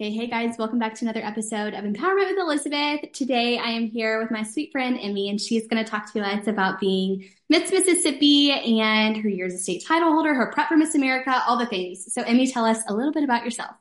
Okay, hey guys, welcome back to another episode of Empowerment with Elizabeth. Today I am here with my sweet friend Emmie, and she's going to talk to us about being Miss Mississippi and her years as state title holder, her prep for Miss America, all the things. So, Emmie, tell us a little bit about yourself.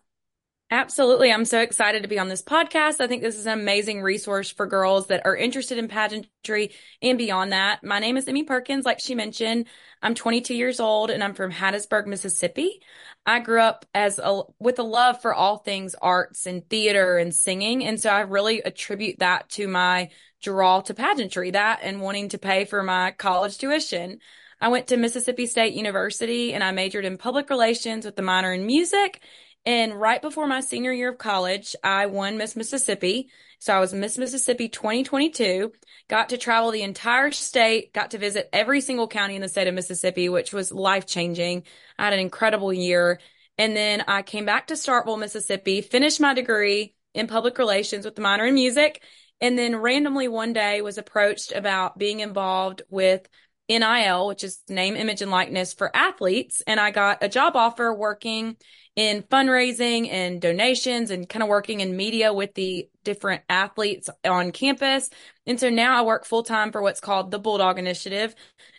Absolutely. I'm so excited to be on this podcast. I think this is an amazing resource for girls that are interested in pageantry and beyond that. My name is Emmie Perkins, like she mentioned. I'm 22 years old and I'm from Hattiesburg, Mississippi. I grew up as a with a love for all things arts and theater and singing, and so I really attribute that to my draw to pageantry, that and wanting to pay for my college tuition. I went to Mississippi State University and I majored in public relations with a minor in music. And right before my senior year of college, I won Miss Mississippi. So I was Miss Mississippi 2022, got to travel the entire state, got to visit every single county in the state of Mississippi, which was life changing. I had an incredible year. And then I came back to Starkville, Mississippi, finished my degree in public relations with the minor in music. And then randomly one day was approached about being involved with NIL, which is name, image, and likeness for athletes. And I got a job offer working in fundraising and donations and kind of working in media with the different athletes on campus. And so now I work full time for what's called the Bulldog Initiative,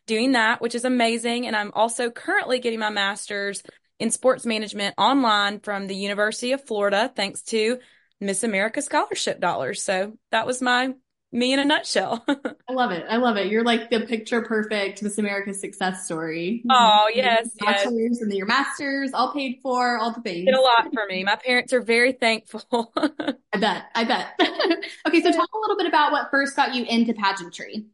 doing that, which is amazing. And I'm also currently getting my master's in sports management online from the University of Florida, thanks to Miss America scholarship dollars. So that was my me in a nutshell. I love it. I love it. You're like the picture perfect Miss America success story. Oh, yes. Bachelor's yes. and your master's all paid for, all the things. Did a lot for me. My parents are very thankful. I bet. I bet. okay. So talk a little bit about what first got you into pageantry.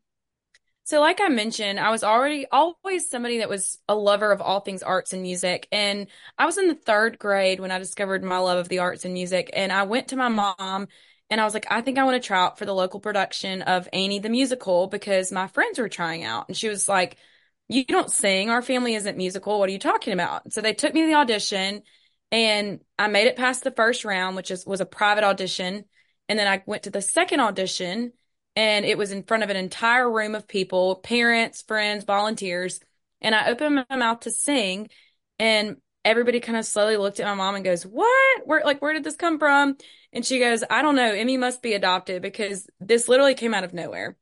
So, like I mentioned, I was already always somebody that was a lover of all things arts and music. And I was in the third grade when I discovered my love of the arts and music. And I went to my mom and I was like, I think I want to try out for the local production of Annie the musical because my friends were trying out. And she was like, You don't sing. Our family isn't musical. What are you talking about? So they took me to the audition and I made it past the first round, which is, was a private audition. And then I went to the second audition and it was in front of an entire room of people, parents, friends, volunteers. And I opened my mouth to sing and everybody kind of slowly looked at my mom and goes, What? Where, like, where did this come from? And she goes, I don't know. Emmie must be adopted because this literally came out of nowhere.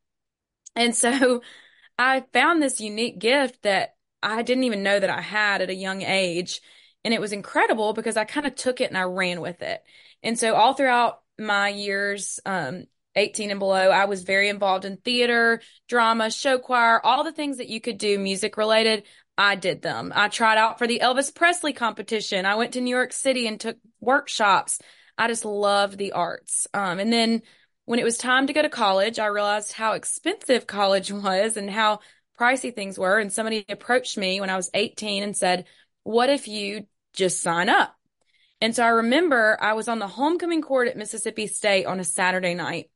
And so I found this unique gift that I didn't even know that I had at a young age. And it was incredible because I kind of took it and I ran with it. And so all throughout my years, um, 18 and below, I was very involved in theater, drama, show choir, all the things that you could do music related. I did them. I tried out for the Elvis Presley competition. I went to New York City and took workshops. I just loved the arts. Um, and then when it was time to go to college, I realized how expensive college was and how pricey things were. And somebody approached me when I was 18 and said, What if you just sign up? And so I remember I was on the homecoming court at Mississippi State on a Saturday night.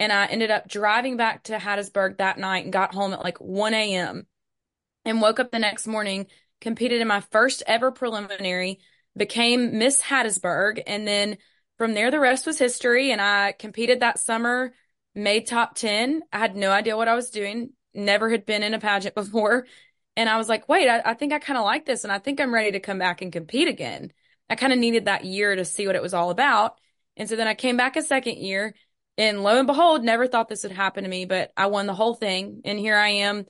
And I ended up driving back to Hattiesburg that night and got home at like 1 a.m and woke up the next morning, competed in my first ever preliminary, became Miss Hattiesburg. And then from there, the rest was history. And I competed that summer, made top 10. I had no idea what I was doing, never had been in a pageant before. And I was like, wait, I, I think I kind of like this. And I think I'm ready to come back and compete again. I kind of needed that year to see what it was all about. And so then I came back a second year and lo and behold, never thought this would happen to me, but I won the whole thing. And here I am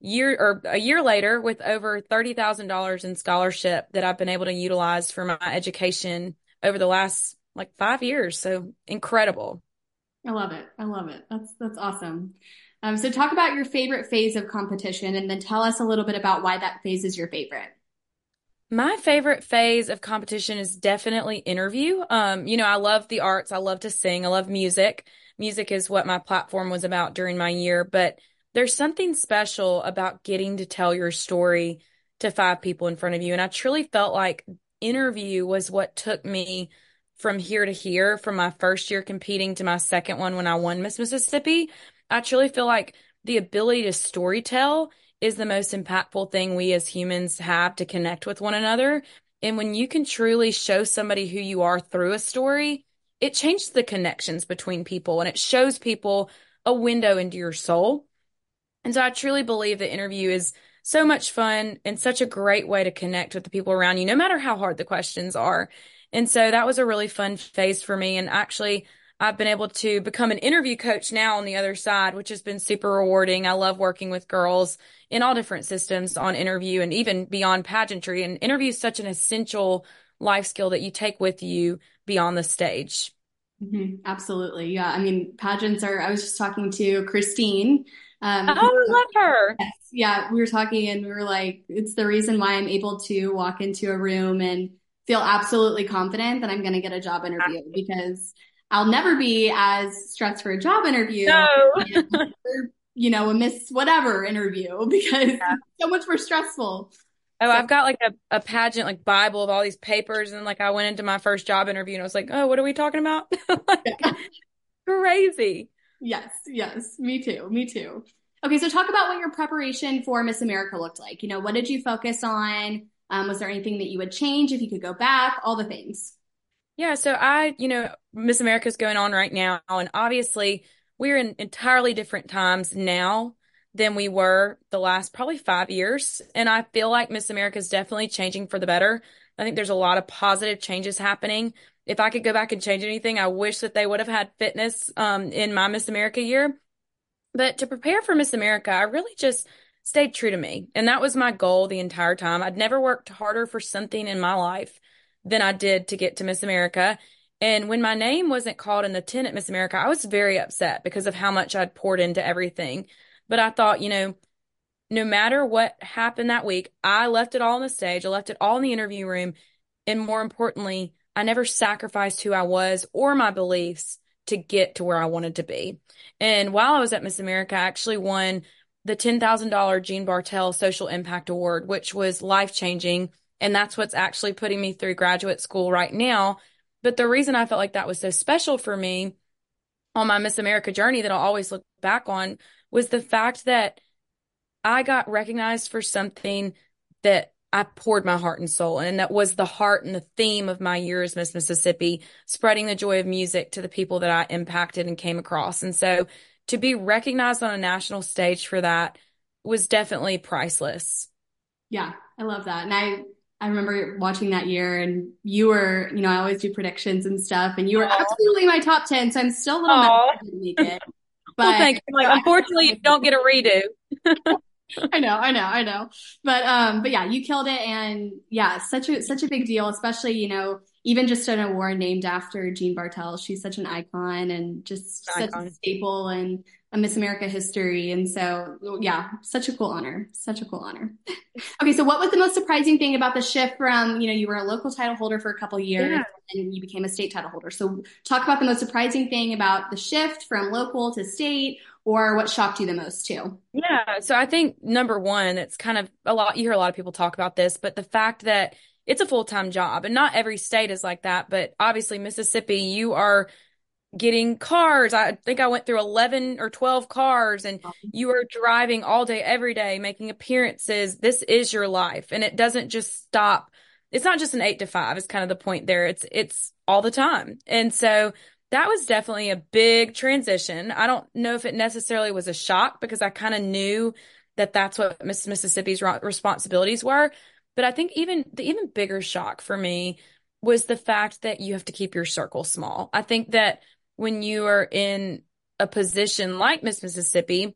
year or a year later with over $30,000 in scholarship that I've been able to utilize for my education over the last like 5 years. So incredible. I love it. I love it. That's that's awesome. Um, so talk about your favorite phase of competition and then tell us a little bit about why that phase is your favorite. My favorite phase of competition is definitely interview. Um, you know, I love the arts. I love to sing. I love music. Music is what my platform was about during my year, but there's something special about getting to tell your story to five people in front of you. And I truly felt like interview was what took me from here to here, from my first year competing to my second one when I won Miss Mississippi. I truly feel like the ability to storytell is the most impactful thing we as humans have to connect with one another. And when you can truly show somebody who you are through a story, it changes the connections between people and it shows people a window into your soul. And so I truly believe the interview is so much fun and such a great way to connect with the people around you, no matter how hard the questions are. And so that was a really fun phase for me. And actually, I've been able to become an interview coach now on the other side, which has been super rewarding. I love working with girls in all different systems on interview and even beyond pageantry. And interview is such an essential life skill that you take with you beyond the stage. Mm-hmm. Absolutely. Yeah. I mean, pageants are, I was just talking to Christine. Um, oh, I love her. Yes, yeah. We were talking and we were like, it's the reason why I'm able to walk into a room and feel absolutely confident that I'm going to get a job interview because I'll never be as stressed for a job interview. No. you know, a miss whatever interview because yeah. so much more stressful. Oh, so, I've got like a, a pageant like Bible of all these papers. And like I went into my first job interview and I was like, oh, what are we talking about? like, yeah. Crazy. Yes, yes. Me too. Me too. Okay, so talk about what your preparation for Miss America looked like. You know, what did you focus on? Um, was there anything that you would change if you could go back? All the things. Yeah, so I, you know, Miss America's going on right now, and obviously we're in entirely different times now than we were the last probably five years. And I feel like Miss America is definitely changing for the better. I think there's a lot of positive changes happening. If I could go back and change anything, I wish that they would have had fitness um, in my Miss America year. But to prepare for Miss America, I really just stayed true to me. And that was my goal the entire time. I'd never worked harder for something in my life than I did to get to Miss America. And when my name wasn't called in the 10 at Miss America, I was very upset because of how much I'd poured into everything. But I thought, you know, no matter what happened that week, I left it all on the stage. I left it all in the interview room. And more importantly, I never sacrificed who I was or my beliefs to get to where I wanted to be. And while I was at Miss America, I actually won the $10,000 Jean Bartel Social Impact Award, which was life changing. And that's what's actually putting me through graduate school right now. But the reason I felt like that was so special for me on my Miss America journey that I'll always look back on was the fact that I got recognized for something that I poured my heart and soul in. And that was the heart and the theme of my year as Miss Mississippi, spreading the joy of music to the people that I impacted and came across. And so to be recognized on a national stage for that was definitely priceless. Yeah, I love that. And I I remember watching that year and you were, you know, I always do predictions and stuff and you were Aww. absolutely my top 10. So I'm still a little mad didn't make. But well, thank you. Like, unfortunately, you don't get a redo. I know, I know, I know. But um, but yeah, you killed it and yeah, such a such a big deal, especially, you know, even just an award named after Jean Bartel. She's such an icon and just such a staple and a Miss America history. And so, yeah, such a cool honor. Such a cool honor. okay, so what was the most surprising thing about the shift from, you know, you were a local title holder for a couple years yeah. and you became a state title holder. So talk about the most surprising thing about the shift from local to state or what shocked you the most too? Yeah, so I think number one, it's kind of a lot, you hear a lot of people talk about this, but the fact that it's a full-time job and not every state is like that, but obviously Mississippi, you are getting cars. I think I went through 11 or 12 cars and uh-huh. you are driving all day, every day, making appearances. This is your life. And it doesn't just stop. It's not just an eight to five is kind of the point there. It's, it's all the time. And so that was definitely a big transition. I don't know if it necessarily was a shock because I kind of knew that that's what Miss Mississippi's responsibilities were. But I think even the even bigger shock for me was the fact that you have to keep your circle small. I think that when you are in a position like Miss Mississippi,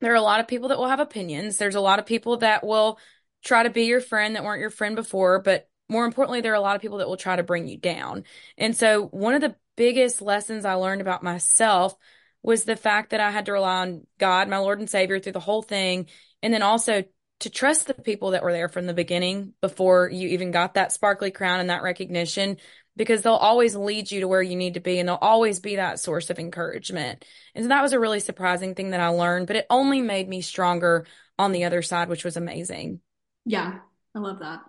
there are a lot of people that will have opinions. There's a lot of people that will try to be your friend that weren't your friend before, but more importantly, there are a lot of people that will try to bring you down. And so one of the biggest lessons I learned about myself was the fact that I had to rely on God, my Lord and Savior through the whole thing. And then also to trust the people that were there from the beginning before you even got that sparkly crown and that recognition because they'll always lead you to where you need to be and they'll always be that source of encouragement. And so that was a really surprising thing that I learned, but it only made me stronger on the other side, which was amazing. Yeah, I love that.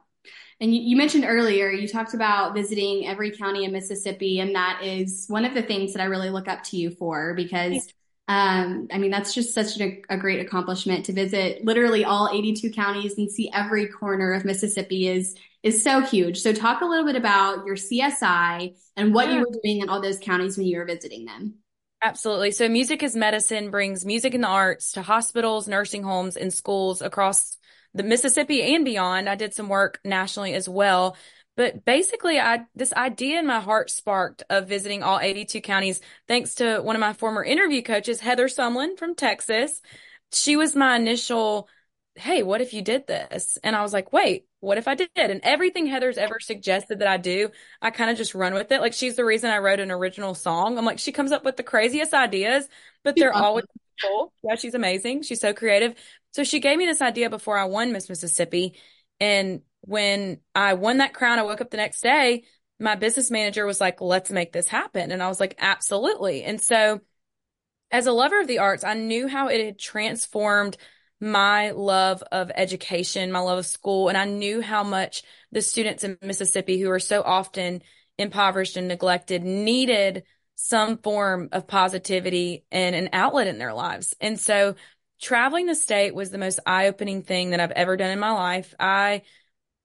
And you, you mentioned earlier, you talked about visiting every county in Mississippi, and that is one of the things that I really look up to you for because um, I mean, that's just such a, a, great accomplishment to visit literally all 82 counties and see every corner of Mississippi is is so huge. So talk a little bit about your CSI and what yeah. you were doing in all those counties when you were visiting them. Absolutely. So Music is Medicine brings music and the arts to hospitals, nursing homes, and schools across the Mississippi and beyond. I did some work nationally as well. But basically, I this idea in my heart sparked of visiting all 82 counties thanks to one of my former interview coaches, Heather Sumlin from Texas. She was my initial, hey, what if you did this? And I was like, wait, what if I did? And everything Heather's ever suggested that I do, I kind of just run with it. Like she's the reason I wrote an original song. I'm like, she comes up with the craziest ideas, but they're awesome. always cool. Yeah, she's amazing. She's so creative. So she gave me this idea before I won Miss Mississippi. And when I won that crown, I woke up the next day. My business manager was like, let's make this happen. And I was like, absolutely. And so, as a lover of the arts, I knew how it had transformed my love of education, my love of school. And I knew how much the students in Mississippi, who are so often impoverished and neglected, needed some form of positivity and an outlet in their lives. And so, traveling the state was the most eye opening thing that I've ever done in my life. I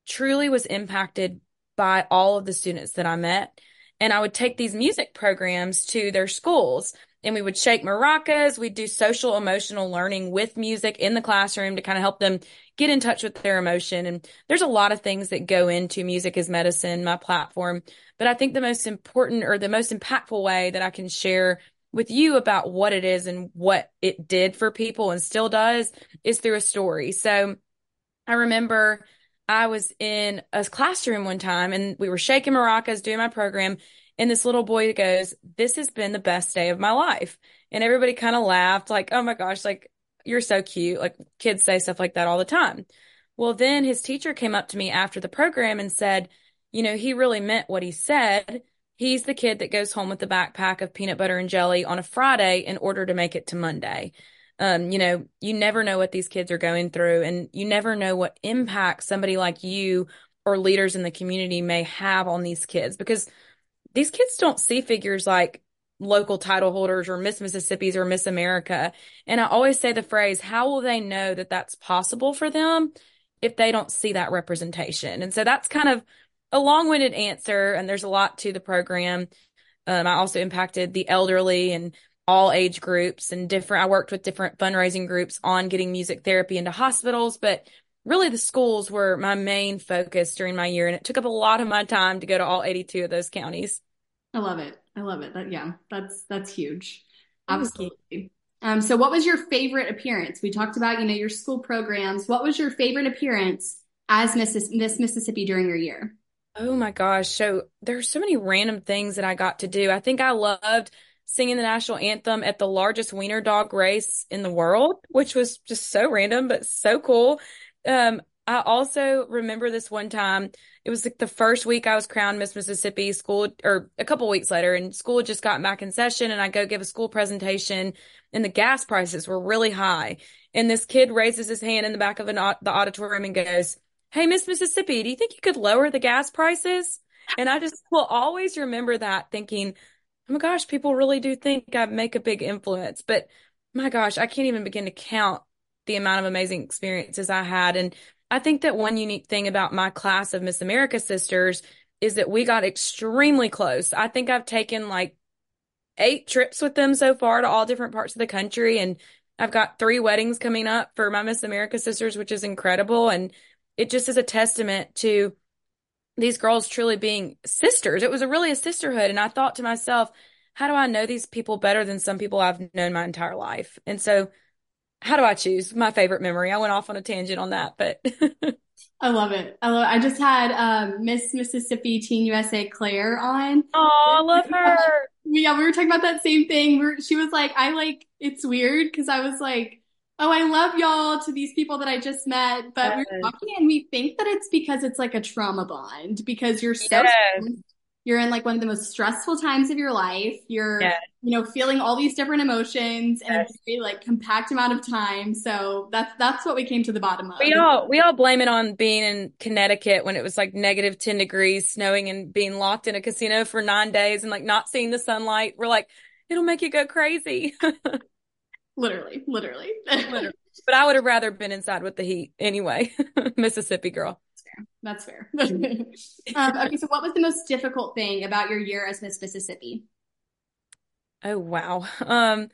truly was impacted by all of the students that I met. And I would take these music programs to their schools and we would shake maracas. We'd do social emotional learning with music in the classroom to kind of help them get in touch with their emotion. And there's a lot of things that go into music as medicine, my platform. But I think the most important or the most impactful way that I can share with you about what it is and what it did for people and still does is through a story. So I remember I was in a classroom one time and we were shaking maracas doing my program. And this little boy goes, This has been the best day of my life. And everybody kind of laughed, like, Oh my gosh, like, you're so cute. Like, kids say stuff like that all the time. Well, then his teacher came up to me after the program and said, You know, he really meant what he said. He's the kid that goes home with the backpack of peanut butter and jelly on a Friday in order to make it to Monday um, you know, you never know what these kids are going through and you never know what impact somebody like you or leaders in the community may have on these kids because these kids don't see figures like local title holders or Miss Mississippi's or Miss America. And I always say the phrase, how will they know that that's possible for them if they don't see that representation? And so that's kind of a long winded answer. And there's a lot to the program. Um, I also impacted the elderly and all age groups and different, I worked with different fundraising groups on getting music therapy into hospitals, but really the schools were my main focus during my year. And it took up a lot of my time to go to all 82 of those counties. I love it. I love it. That, yeah, that's, that's huge. Absolutely. Um, so what was your favorite appearance? We talked about, you know, your school programs. What was your favorite appearance as Miss, Miss Mississippi during your year? Oh my gosh. So there's so many random things that I got to do. I think I loved singing the national anthem at the largest wiener dog race in the world, which was just so random, but so cool. Um, I also remember this one time. It was like the first week I was crowned Miss Mississippi school, or a couple weeks later, and school just got back in session. And I go give a school presentation, and the gas prices were really high. And this kid raises his hand in the back of an, the auditorium and goes, "Hey, Miss Mississippi, do you think you could lower the gas prices?" And I just will always remember that, thinking, oh my gosh, people really do think I make a big influence. But my gosh, I can't even begin to count the amount of amazing experiences I had. And I think that one unique thing about my class of Miss America sisters is that we got extremely close. I think I've taken like eight trips with them so far to all different parts of the country. And I've got three weddings coming up for my Miss America sisters, which is incredible. And it just is a testament to these girls truly being sisters. It was a really a sisterhood. And I thought to myself, how do I know these people better than some people I've known my entire life? And so how do I choose my favorite memory? I went off on a tangent on that, but I love it. I love it. I just had um, Miss Mississippi Teen USA Claire on. Oh, I love her. Yeah, we were talking about that same thing. We're, she was like, I like, it's weird because I was like, oh, I love y'all to these people that I just met. But yes. we're talking and we think that it's because it's like a trauma bond because you're so, yes. you're in like one of the most stressful times of your life. You're, yes. you know, feeling all these different emotions in a very like compact amount of time. So that's, that's what we came to the bottom of. We all, we all blame it on being in Connecticut when it was like negative 10 degrees, snowing and being locked in a casino for nine days and like not seeing the sunlight. We're like, it'll make you go crazy. Literally, literally. literally. But I would have rather been inside with the heat anyway. Mississippi girl. That's fair. That's fair. um, okay, so what was the most difficult thing about your year as Miss Mississippi? Oh wow. Um,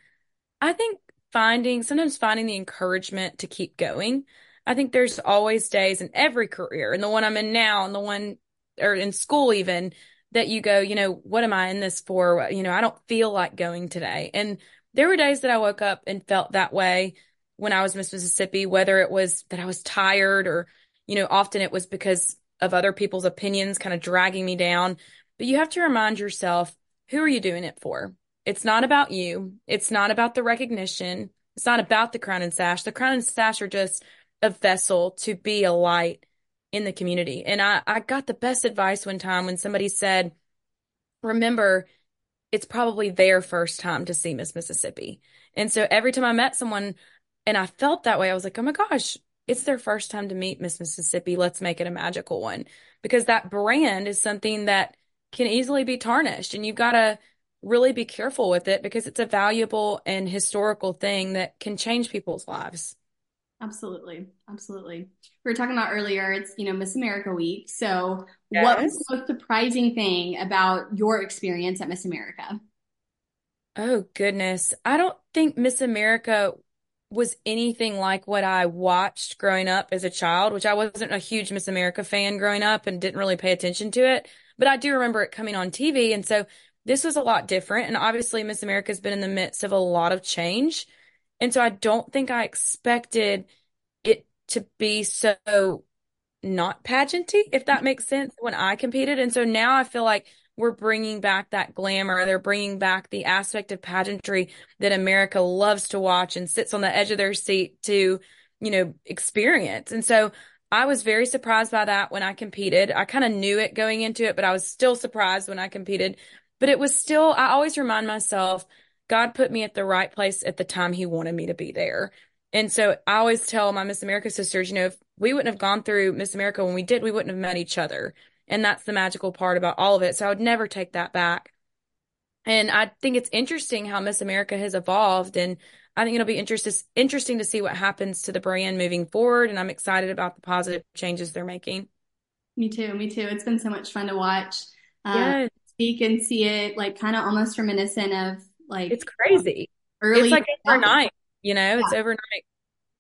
I think finding sometimes finding the encouragement to keep going. I think there's always days in every career, and the one I'm in now, and the one or in school even that you go, you know, what am I in this for? You know, I don't feel like going today. And there were days that I woke up and felt that way when I was Miss Mississippi, whether it was that I was tired or, you know, often it was because of other people's opinions kind of dragging me down. But you have to remind yourself, who are you doing it for? It's not about you. It's not about the recognition. It's not about the crown and sash. The crown and sash are just a vessel to be a light in the community. And I, I got the best advice one time when somebody said, remember, it's probably their first time to see Miss Mississippi. And so every time I met someone and I felt that way, I was like, oh my gosh, it's their first time to meet Miss Mississippi. Let's make it a magical one because that brand is something that can easily be tarnished and you've got to really be careful with it because it's a valuable and historical thing that can change people's lives. Absolutely. Absolutely. We were talking about earlier, it's, you know, Miss America week. So yes. what was the most surprising thing about your experience at Miss America? Oh, goodness. I don't think Miss America was anything like what I watched growing up as a child, which I wasn't a huge Miss America fan growing up and didn't really pay attention to it. But I do remember it coming on TV. And so this was a lot different. And obviously, Miss America has been in the midst of a lot of change. And so I don't think I expected it to be so not pageanty, if that makes sense, when I competed. And so now I feel like we're bringing back that glamour. They're bringing back the aspect of pageantry that America loves to watch and sits on the edge of their seat to, you know, experience. And so I was very surprised by that when I competed. I kind of knew it going into it, but I was still surprised when I competed. But it was still, I always remind myself God put me at the right place at the time He wanted me to be there. And so I always tell my Miss America sisters, you know, if we wouldn't have gone through Miss America when we did, we wouldn't have met each other. And that's the magical part about all of it. So I would never take that back. And I think it's interesting how Miss America has evolved. And I think it'll be interesting interesting to see what happens to the brand moving forward. And I'm excited about the positive changes they're making. Me too. Me too. It's been so much fun to watch. Uh, yes. Speak and see it like kind of almost reminiscent of like it's crazy. Early, it's like overnight. You know, yeah. it's overnight.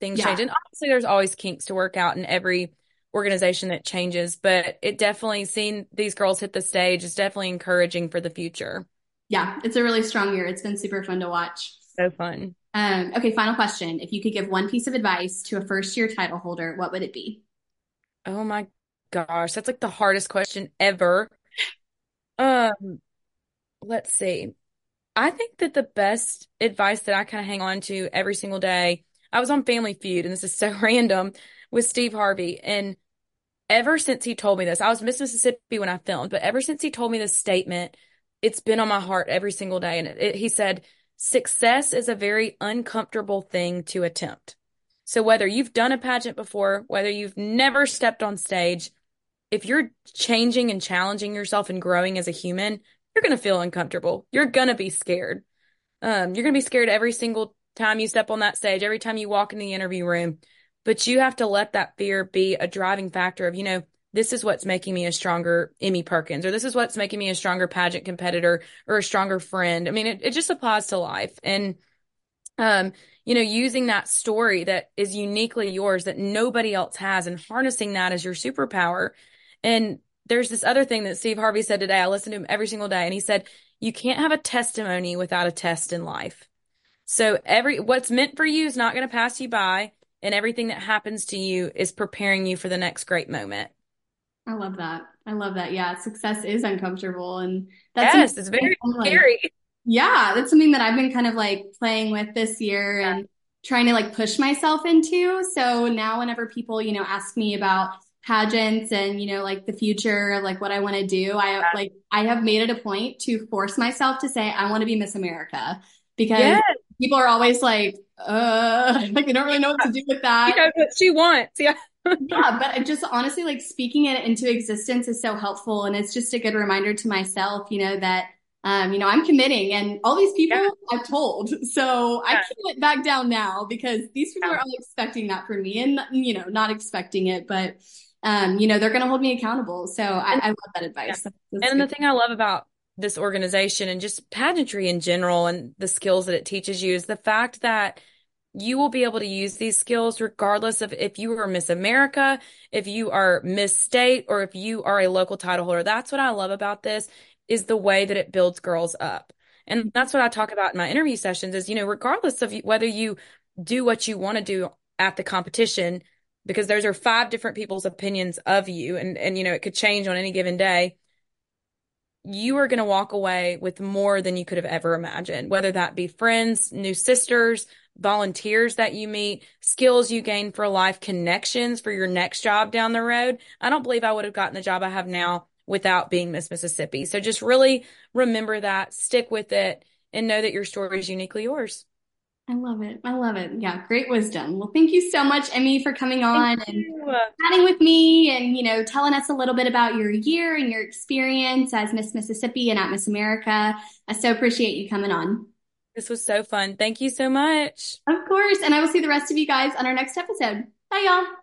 Things yeah. change, and obviously, there's always kinks to work out in every organization that changes. But it definitely seeing these girls hit the stage is definitely encouraging for the future. Yeah, it's a really strong year. It's been super fun to watch. So fun. Um, okay, final question. If you could give one piece of advice to a first year title holder, what would it be? Oh my gosh, that's like the hardest question ever. Um, let's see. I think that the best advice that I kind of hang on to every single day, I was on Family Feud, and this is so random, with Steve Harvey. And ever since he told me this, I was Miss Mississippi when I filmed, but ever since he told me this statement, it's been on my heart every single day. And it, it, he said, success is a very uncomfortable thing to attempt. So whether you've done a pageant before, whether you've never stepped on stage, if you're changing and challenging yourself and growing as a human, you're going to feel uncomfortable. You're going to be scared. Um, you're going to be scared every single time you step on that stage, every time you walk in the interview room. But you have to let that fear be a driving factor of, you know, this is what's making me a stronger Emmie Perkins, or this is what's making me a stronger pageant competitor or a stronger friend. I mean, it, it just applies to life. And, um, you know, using that story that is uniquely yours that nobody else has and harnessing that as your superpower. And there's this other thing that Steve Harvey said today. I listen to him every single day and he said, you can't have a testimony without a test in life. So every, what's meant for you is not going to pass you by and everything that happens to you is preparing you for the next great moment. I love that. I love that. Yeah. Success is uncomfortable and that's, yes, it's very scary. Like, yeah. That's something that I've been kind of like playing with this year yeah. and trying to like push myself into. So now whenever people, you know, ask me about pageants and you know like the future like what i want to do i like i have made it a point to force myself to say i want to be miss america because yes. people are always like uh like they don't really know what to do with that know what she wants yeah yeah but I just honestly like speaking it into existence is so helpful and it's just a good reminder to myself you know that um, you know, I'm committing and all these people yeah. I've told. So yeah. I can't back down now because these people yeah. are all expecting that from me and, you know, not expecting it, but um, you know, they're going to hold me accountable. So I, I love that advice. Yeah. And good. the thing I love about this organization and just pageantry in general and the skills that it teaches you is the fact that you will be able to use these skills regardless of if you are Miss America, if you are Miss State, or if you are a local title holder. That's what I love about this is the way that it builds girls up. And that's what I talk about in my interview sessions is, you know, regardless of whether you do what you want to do at the competition, because those are five different people's opinions of you and, and, you know, it could change on any given day. You are going to walk away with more than you could have ever imagined, whether that be friends, new sisters, volunteers that you meet, skills you gain for life, connections for your next job down the road. I don't believe I would have gotten the job I have now without being Miss Mississippi. So just really remember that, stick with it, and know that your story is uniquely yours. I love it. I love it. Yeah, great wisdom. Well, thank you so much, Emmie, for coming on thank and you. chatting with me and, you know, telling us a little bit about your year and your experience as Miss Mississippi and at Miss America. I so appreciate you coming on. This was so fun. Thank you so much. Of course. And I will see the rest of you guys on our next episode. Bye, y'all.